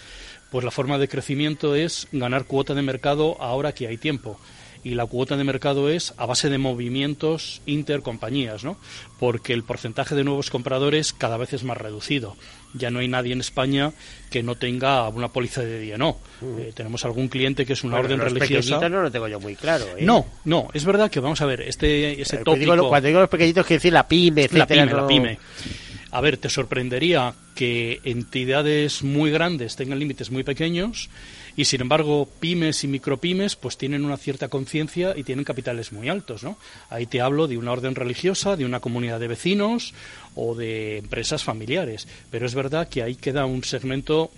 pues la forma de crecimiento es ganar cuota de mercado ahora que hay tiempo y la cuota de mercado es a base de movimientos intercompañías, ¿no? Porque el porcentaje de nuevos compradores cada vez es más reducido. Ya no hay nadie en España que no tenga una póliza de día, no. Eh, tenemos algún cliente que es una orden los religiosa. no lo tengo yo muy claro. ¿eh? No, no, es verdad que vamos a ver, este ese Eh, tópico digo- cuando digo los pequeñitos, quiero decir la pyme, la etcétera, pyme, la pyme. A ver, te sorprendería que entidades muy grandes tengan límites muy pequeños y sin embargo pymes y micropymes pues tienen una cierta conciencia y tienen capitales muy altos, ¿no? Ahí te hablo de una orden religiosa, de una comunidad de vecinos o de empresas familiares, pero es verdad que ahí queda un segmento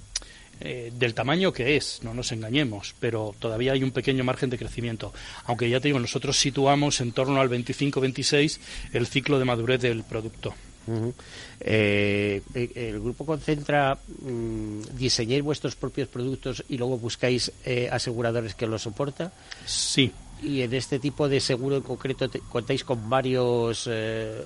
eh, del tamaño que es, no nos engañemos, pero todavía hay un pequeño margen de crecimiento. Aunque ya te digo, nosotros situamos en torno al 25-26 el ciclo de madurez del producto. Eh, eh, el grupo concentra, mm, diseñáis vuestros propios productos y luego buscáis eh, aseguradores que los soportan. Sí, Y en este tipo de seguro en concreto te- contáis con varios eh,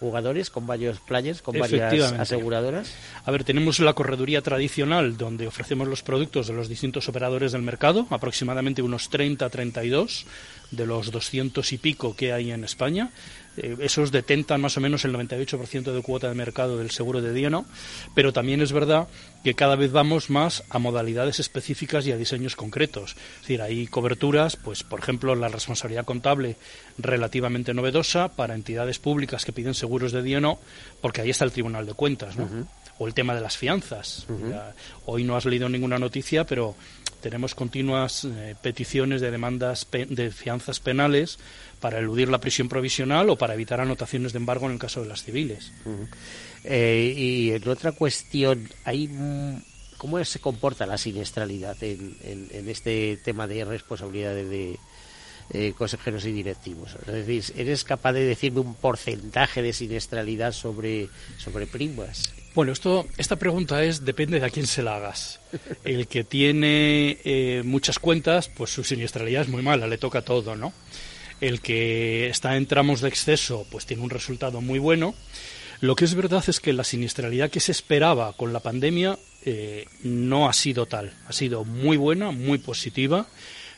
jugadores, con varios players, con varias aseguradoras. A ver, tenemos la correduría tradicional donde ofrecemos los productos de los distintos operadores del mercado, aproximadamente unos 30, 32 de los 200 y pico que hay en España. Eh, esos detentan más o menos el 98% de cuota de mercado del seguro de día, ¿no? Pero también es verdad que cada vez vamos más a modalidades específicas y a diseños concretos. Es decir, hay coberturas, pues por ejemplo, la responsabilidad contable relativamente novedosa para entidades públicas que piden seguros de día, no, porque ahí está el Tribunal de Cuentas, ¿no? O el tema de las fianzas. Hoy no has leído ninguna noticia, pero tenemos continuas eh, peticiones de demandas de fianzas penales para eludir la prisión provisional o para evitar anotaciones de embargo en el caso de las civiles. Eh, y en otra cuestión, hay ¿cómo se comporta la siniestralidad en este tema de responsabilidades de eh, consejeros y directivos? Es decir, ¿eres capaz de decirme un porcentaje de siniestralidad sobre, sobre primas? Bueno, esto, esta pregunta es depende de a quién se la hagas. El que tiene eh, muchas cuentas, pues su siniestralidad es muy mala, le toca todo, ¿no? El que está en tramos de exceso, pues tiene un resultado muy bueno. Lo que es verdad es que la siniestralidad que se esperaba con la pandemia eh, no ha sido tal. Ha sido muy buena, muy positiva.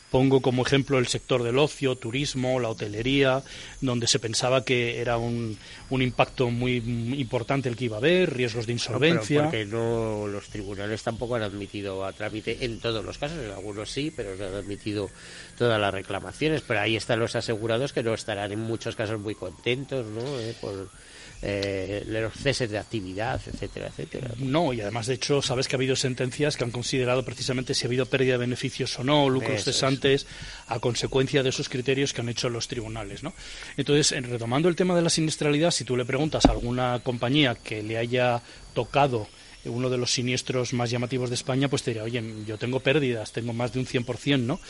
Pongo como ejemplo el sector del ocio, turismo, la hotelería, donde se pensaba que era un, un impacto muy importante el que iba a haber, riesgos de No, pero insolvencia. porque no los tribunales tampoco han admitido a trámite en todos los casos, en algunos sí, pero no han admitido todas las reclamaciones. Pero ahí están los asegurados que no estarán en muchos casos muy contentos, ¿no? Eh, por eh, los ceses de actividad, etcétera, etcétera. No, y además, de hecho, sabes que ha habido sentencias que han considerado precisamente si ha habido pérdida de beneficios o no, lucros Eso cesantes, a consecuencia de esos criterios que han hecho los tribunales, ¿no? Entonces, en- retomando el tema de la siniestralidad, si tú le preguntas a alguna compañía que le haya tocado uno de los siniestros más llamativos de España, pues te dirá, oye, yo tengo pérdidas, tengo más de un 100%, ¿no?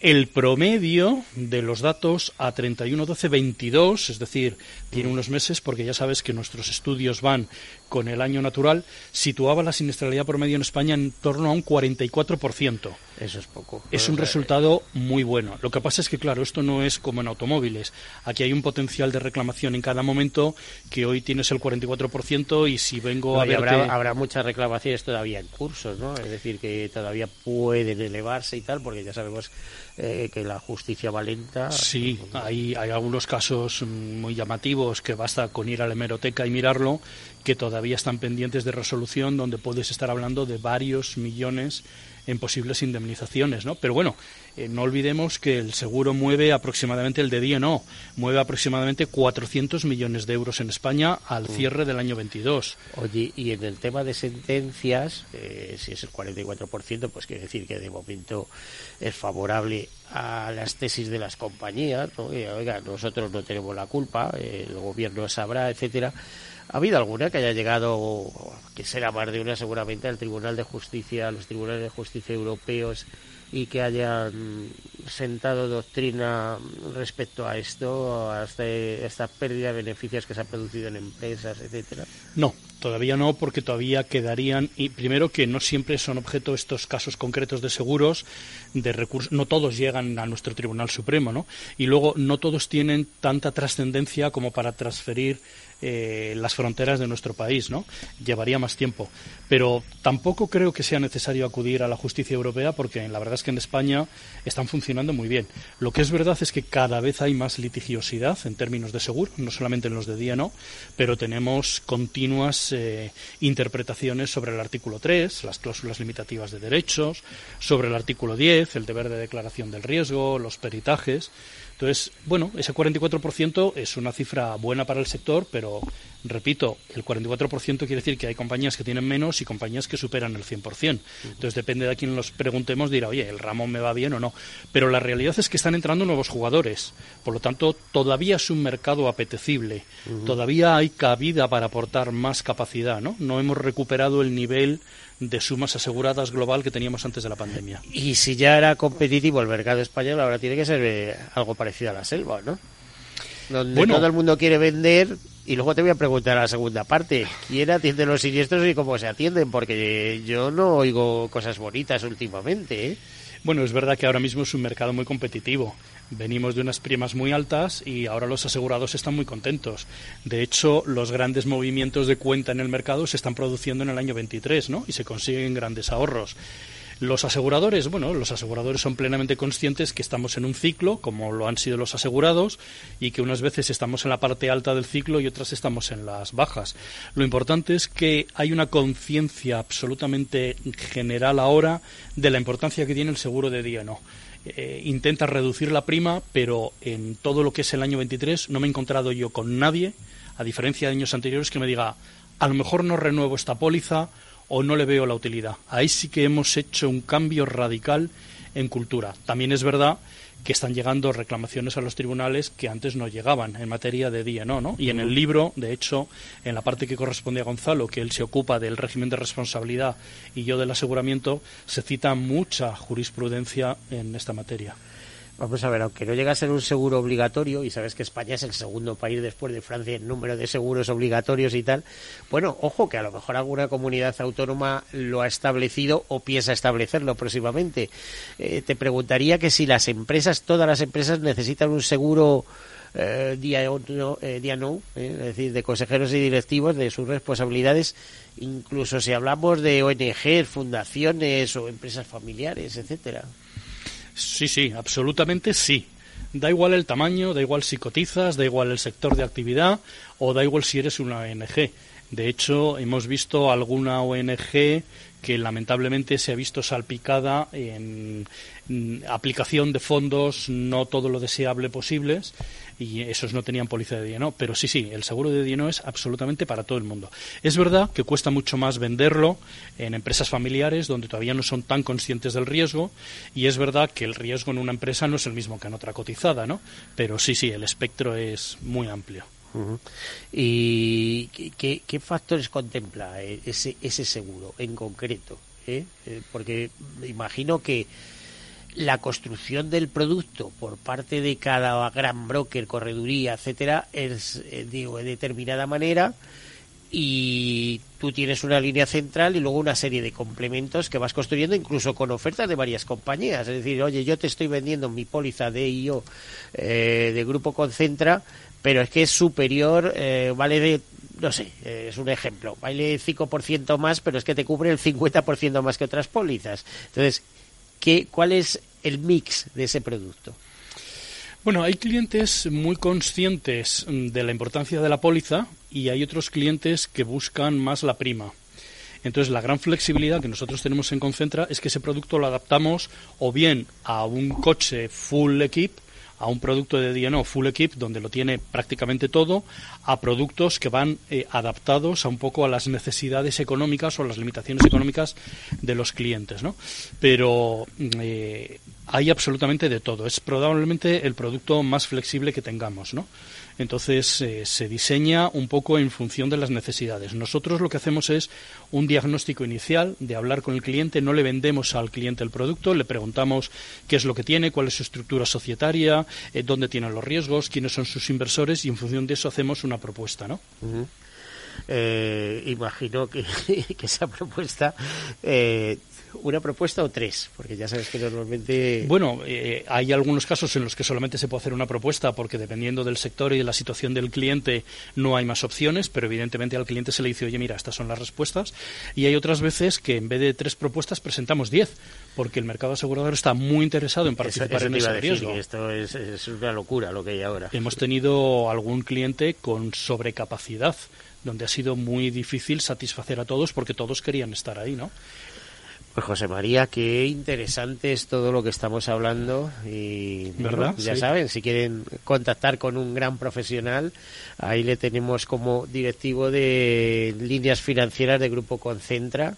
El promedio de los datos a 31, 12, 22, es decir, tiene unos meses, porque ya sabes que nuestros estudios van con el año natural, situaba la siniestralidad promedio en España en torno a un 44%. Eso es poco. Es un resultado muy bueno. Lo que pasa es que, claro, esto no es como en automóviles. Aquí hay un potencial de reclamación en cada momento que hoy tienes el 44% y si vengo a ver. Habrá, habrá muchas reclamaciones todavía en cursos, ¿no? Es decir, que todavía pueden elevarse y tal, porque ya sabemos eh, que la justicia va lenta. Sí, hay, hay algunos casos muy llamativos que basta con ir a la hemeroteca y mirarlo, que todavía están pendientes de resolución, donde puedes estar hablando de varios millones en posibles indemnizaciones, ¿no? Pero bueno, eh, no olvidemos que el seguro mueve aproximadamente, el de día no, mueve aproximadamente 400 millones de euros en España al mm. cierre del año 22. Oye, y en el tema de sentencias, eh, si es el 44%, pues quiere decir que de momento es favorable a las tesis de las compañías, ¿no? oiga, nosotros no tenemos la culpa, el gobierno sabrá, etcétera. ¿Ha habido alguna que haya llegado, que será más de una seguramente, al Tribunal de Justicia, a los tribunales de justicia europeos y que hayan sentado doctrina respecto a esto, a este, esta pérdida de beneficios que se ha producido en empresas, etcétera? No, todavía no, porque todavía quedarían y primero que no siempre son objeto estos casos concretos de seguros de recursos, no todos llegan a nuestro Tribunal Supremo, ¿no? Y luego no todos tienen tanta trascendencia como para transferir eh, las fronteras de nuestro país, ¿no? Llevaría más tiempo. Pero tampoco creo que sea necesario acudir a la justicia europea porque la verdad es que en España están funcionando muy bien. Lo que es verdad es que cada vez hay más litigiosidad en términos de seguro, no solamente en los de día, no, pero tenemos continuas eh, interpretaciones sobre el artículo 3, las cláusulas limitativas de derechos, sobre el artículo 10, el deber de declaración del riesgo, los peritajes. Entonces, bueno, ese 44% es una cifra buena para el sector, pero repito, el 44% quiere decir que hay compañías que tienen menos y compañías que superan el 100%. Entonces, depende de a quién los preguntemos, dirá, oye, ¿el Ramón me va bien o no? Pero la realidad es que están entrando nuevos jugadores. Por lo tanto, todavía es un mercado apetecible. Todavía hay cabida para aportar más capacidad, ¿no? No hemos recuperado el nivel de sumas aseguradas global que teníamos antes de la pandemia. Y si ya era competitivo el mercado español, ahora tiene que ser eh, algo parecido a la selva, ¿no? Donde todo el mundo quiere vender y luego te voy a preguntar a la segunda parte, ¿quién atiende los siniestros y cómo se atienden? Porque yo no oigo cosas bonitas últimamente, ¿eh? Bueno, es verdad que ahora mismo es un mercado muy competitivo. Venimos de unas primas muy altas y ahora los asegurados están muy contentos. De hecho, los grandes movimientos de cuenta en el mercado se están produciendo en el año 23, ¿no? Y se consiguen grandes ahorros. Los aseguradores, bueno, los aseguradores son plenamente conscientes que estamos en un ciclo, como lo han sido los asegurados, y que unas veces estamos en la parte alta del ciclo y otras estamos en las bajas. Lo importante es que hay una conciencia absolutamente general ahora de la importancia que tiene el seguro de día, ¿no? Eh, intenta reducir la prima, pero en todo lo que es el año 23 no me he encontrado yo con nadie, a diferencia de años anteriores, que me diga, a lo mejor no renuevo esta póliza o no le veo la utilidad. Ahí sí que hemos hecho un cambio radical en cultura. También es verdad que están llegando reclamaciones a los tribunales que antes no llegaban en materia de día no, ¿no? Y en el libro, de hecho, en la parte que corresponde a Gonzalo, que él se ocupa del régimen de responsabilidad y yo del aseguramiento, se cita mucha jurisprudencia en esta materia. Vamos a ver, aunque no llega a ser un seguro obligatorio, y sabes que España es el segundo país después de Francia en número de seguros obligatorios y tal, bueno, ojo que a lo mejor alguna comunidad autónoma lo ha establecido o piensa establecerlo próximamente. Eh, te preguntaría que si las empresas, todas las empresas necesitan un seguro eh, día, no, eh, día no es decir, de consejeros y directivos, de sus responsabilidades, incluso si hablamos de ONG, fundaciones o empresas familiares, etcétera. Sí, sí, absolutamente sí. Da igual el tamaño, da igual si cotizas, da igual el sector de actividad o da igual si eres una ONG. De hecho, hemos visto alguna ONG que lamentablemente se ha visto salpicada en aplicación de fondos no todo lo deseable posibles y esos no tenían póliza de DNO. Pero sí, sí, el seguro de DNO es absolutamente para todo el mundo. Es verdad que cuesta mucho más venderlo en empresas familiares donde todavía no son tan conscientes del riesgo y es verdad que el riesgo en una empresa no es el mismo que en otra cotizada, ¿no? Pero sí, sí, el espectro es muy amplio. ¿Y qué, factores contempla eh, ese, ese seguro en concreto? Eh? Eh, porque imagino que la construcción del producto por parte de cada gran broker, correduría, etcétera, es digo de determinada manera y tú tienes una línea central y luego una serie de complementos que vas construyendo incluso con ofertas de varias compañías. Es decir, oye, yo te estoy vendiendo mi póliza de IO eh, de Grupo Concentra, pero es que es superior, eh, vale de, no sé, eh, es un ejemplo, vale 5% más, pero es que te cubre el 50% más que otras pólizas. Entonces, ¿qué, ¿cuál es el mix de ese producto? Bueno, hay clientes muy conscientes mm, de la importancia de la póliza y hay otros clientes que buscan más la prima. Entonces, la gran flexibilidad que nosotros tenemos en Concentra es que ese producto lo adaptamos o bien a un coche full equip, a un producto de DNO Full Equip, donde lo tiene prácticamente todo, a productos que van eh, adaptados a un poco a las necesidades económicas o a las limitaciones económicas de los clientes. ¿no? Pero eh, hay absolutamente de todo. Es probablemente el producto más flexible que tengamos. ¿no? Entonces eh, se diseña un poco en función de las necesidades. Nosotros lo que hacemos es un diagnóstico inicial de hablar con el cliente, no le vendemos al cliente el producto, le preguntamos qué es lo que tiene, cuál es su estructura societaria, eh, dónde tienen los riesgos, quiénes son sus inversores y en función de eso hacemos una propuesta, ¿no? Eh, imagino que, esa propuesta una propuesta o tres? Porque ya sabes que normalmente. Bueno, eh, hay algunos casos en los que solamente se puede hacer una propuesta porque dependiendo del sector y de la situación del cliente no hay más opciones, pero evidentemente al cliente se le dice, oye, mira, estas son las respuestas. Y hay otras veces que en vez de tres propuestas presentamos diez, porque el mercado asegurador está muy interesado en participar en ese riesgo. Esto es, es una locura lo que hay ahora. Hemos tenido algún cliente con sobrecapacidad donde ha sido muy difícil satisfacer a todos porque todos querían estar ahí, ¿no? Pues José María, qué interesante es todo lo que estamos hablando y ¿verdad? ya saben, si quieren contactar con un gran profesional, ahí le tenemos como directivo de líneas financieras de Grupo Concentra.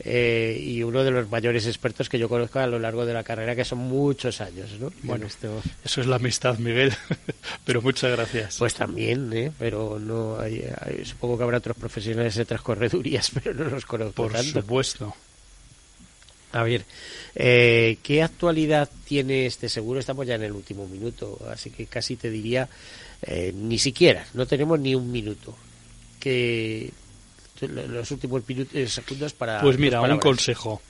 Eh, y uno de los mayores expertos que yo conozco a lo largo de la carrera, que son muchos años, ¿no? Bueno, esto... eso es la amistad, Miguel, pero muchas gracias. Pues también, ¿eh? Pero no hay, supongo que habrá otros profesionales de otras corredurías, pero no los conozco Por supuesto. A ver, eh, ¿qué actualidad tiene este seguro? Estamos ya en el último minuto, así que casi te diría, eh, ni siquiera, no tenemos ni un minuto. Que los últimos minutos, eh, segundos para. Pues mira, un consejo: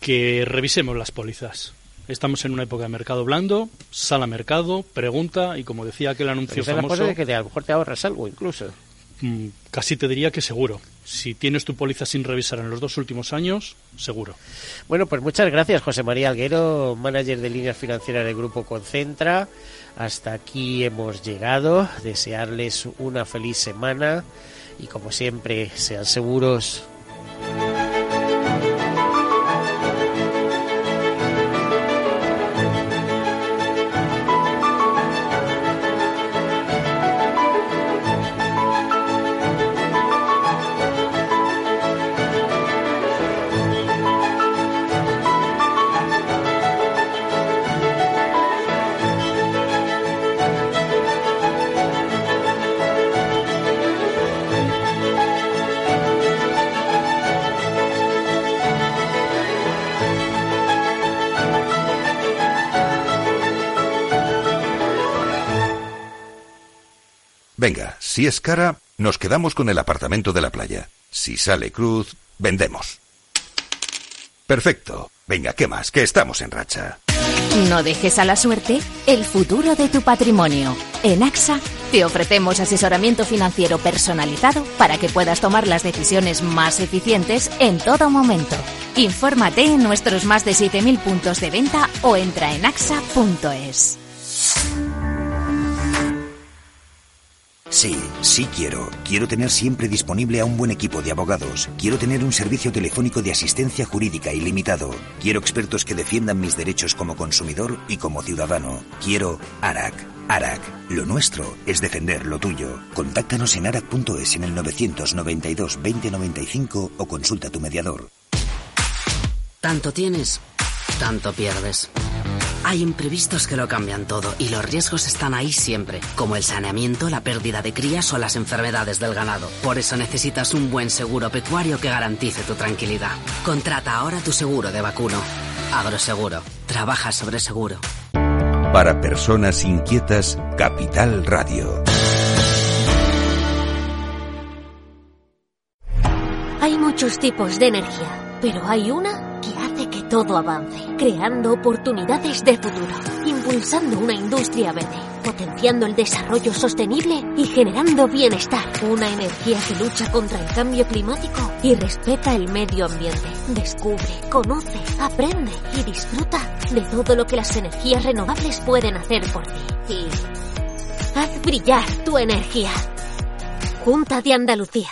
que revisemos las pólizas. Estamos en una época de mercado blando, sal a mercado, pregunta y como decía aquel anuncio famoso... de que a lo mejor te ahorras algo incluso. Mm, casi te diría que seguro. Si tienes tu póliza sin revisar en los dos últimos años, seguro. Bueno, pues muchas gracias, José María Alguero, manager de líneas financieras del Grupo Concentra. Hasta aquí hemos llegado. Desearles una feliz semana y, como siempre, sean seguros. Venga, si es cara, nos quedamos con el apartamento de la playa. Si sale cruz, vendemos. Perfecto. Venga, ¿qué más? Que estamos en racha. No dejes a la suerte el futuro de tu patrimonio. En AXA te ofrecemos asesoramiento financiero personalizado para que puedas tomar las decisiones más eficientes en todo momento. Infórmate en nuestros más de 7.000 puntos de venta o entra en axa.es. Sí, sí quiero. Quiero tener siempre disponible a un buen equipo de abogados. Quiero tener un servicio telefónico de asistencia jurídica ilimitado. Quiero expertos que defiendan mis derechos como consumidor y como ciudadano. Quiero ARAC. ARAC. Lo nuestro es defender lo tuyo. Contáctanos en arac.es en el 992 2095 o consulta a tu mediador. Tanto tienes, tanto pierdes. Hay imprevistos que lo cambian todo y los riesgos están ahí siempre, como el saneamiento, la pérdida de crías o las enfermedades del ganado. Por eso necesitas un buen seguro pecuario que garantice tu tranquilidad. Contrata ahora tu seguro de vacuno. Agroseguro. Trabaja sobre seguro. Para personas inquietas, Capital Radio. muchos tipos de energía, pero hay una todo avance, creando oportunidades de futuro, impulsando una industria verde, potenciando el desarrollo sostenible y generando bienestar. Una energía que lucha contra el cambio climático y respeta el medio ambiente. Descubre, conoce, aprende y disfruta de todo lo que las energías renovables pueden hacer por ti. Y haz brillar tu energía. Junta de Andalucía.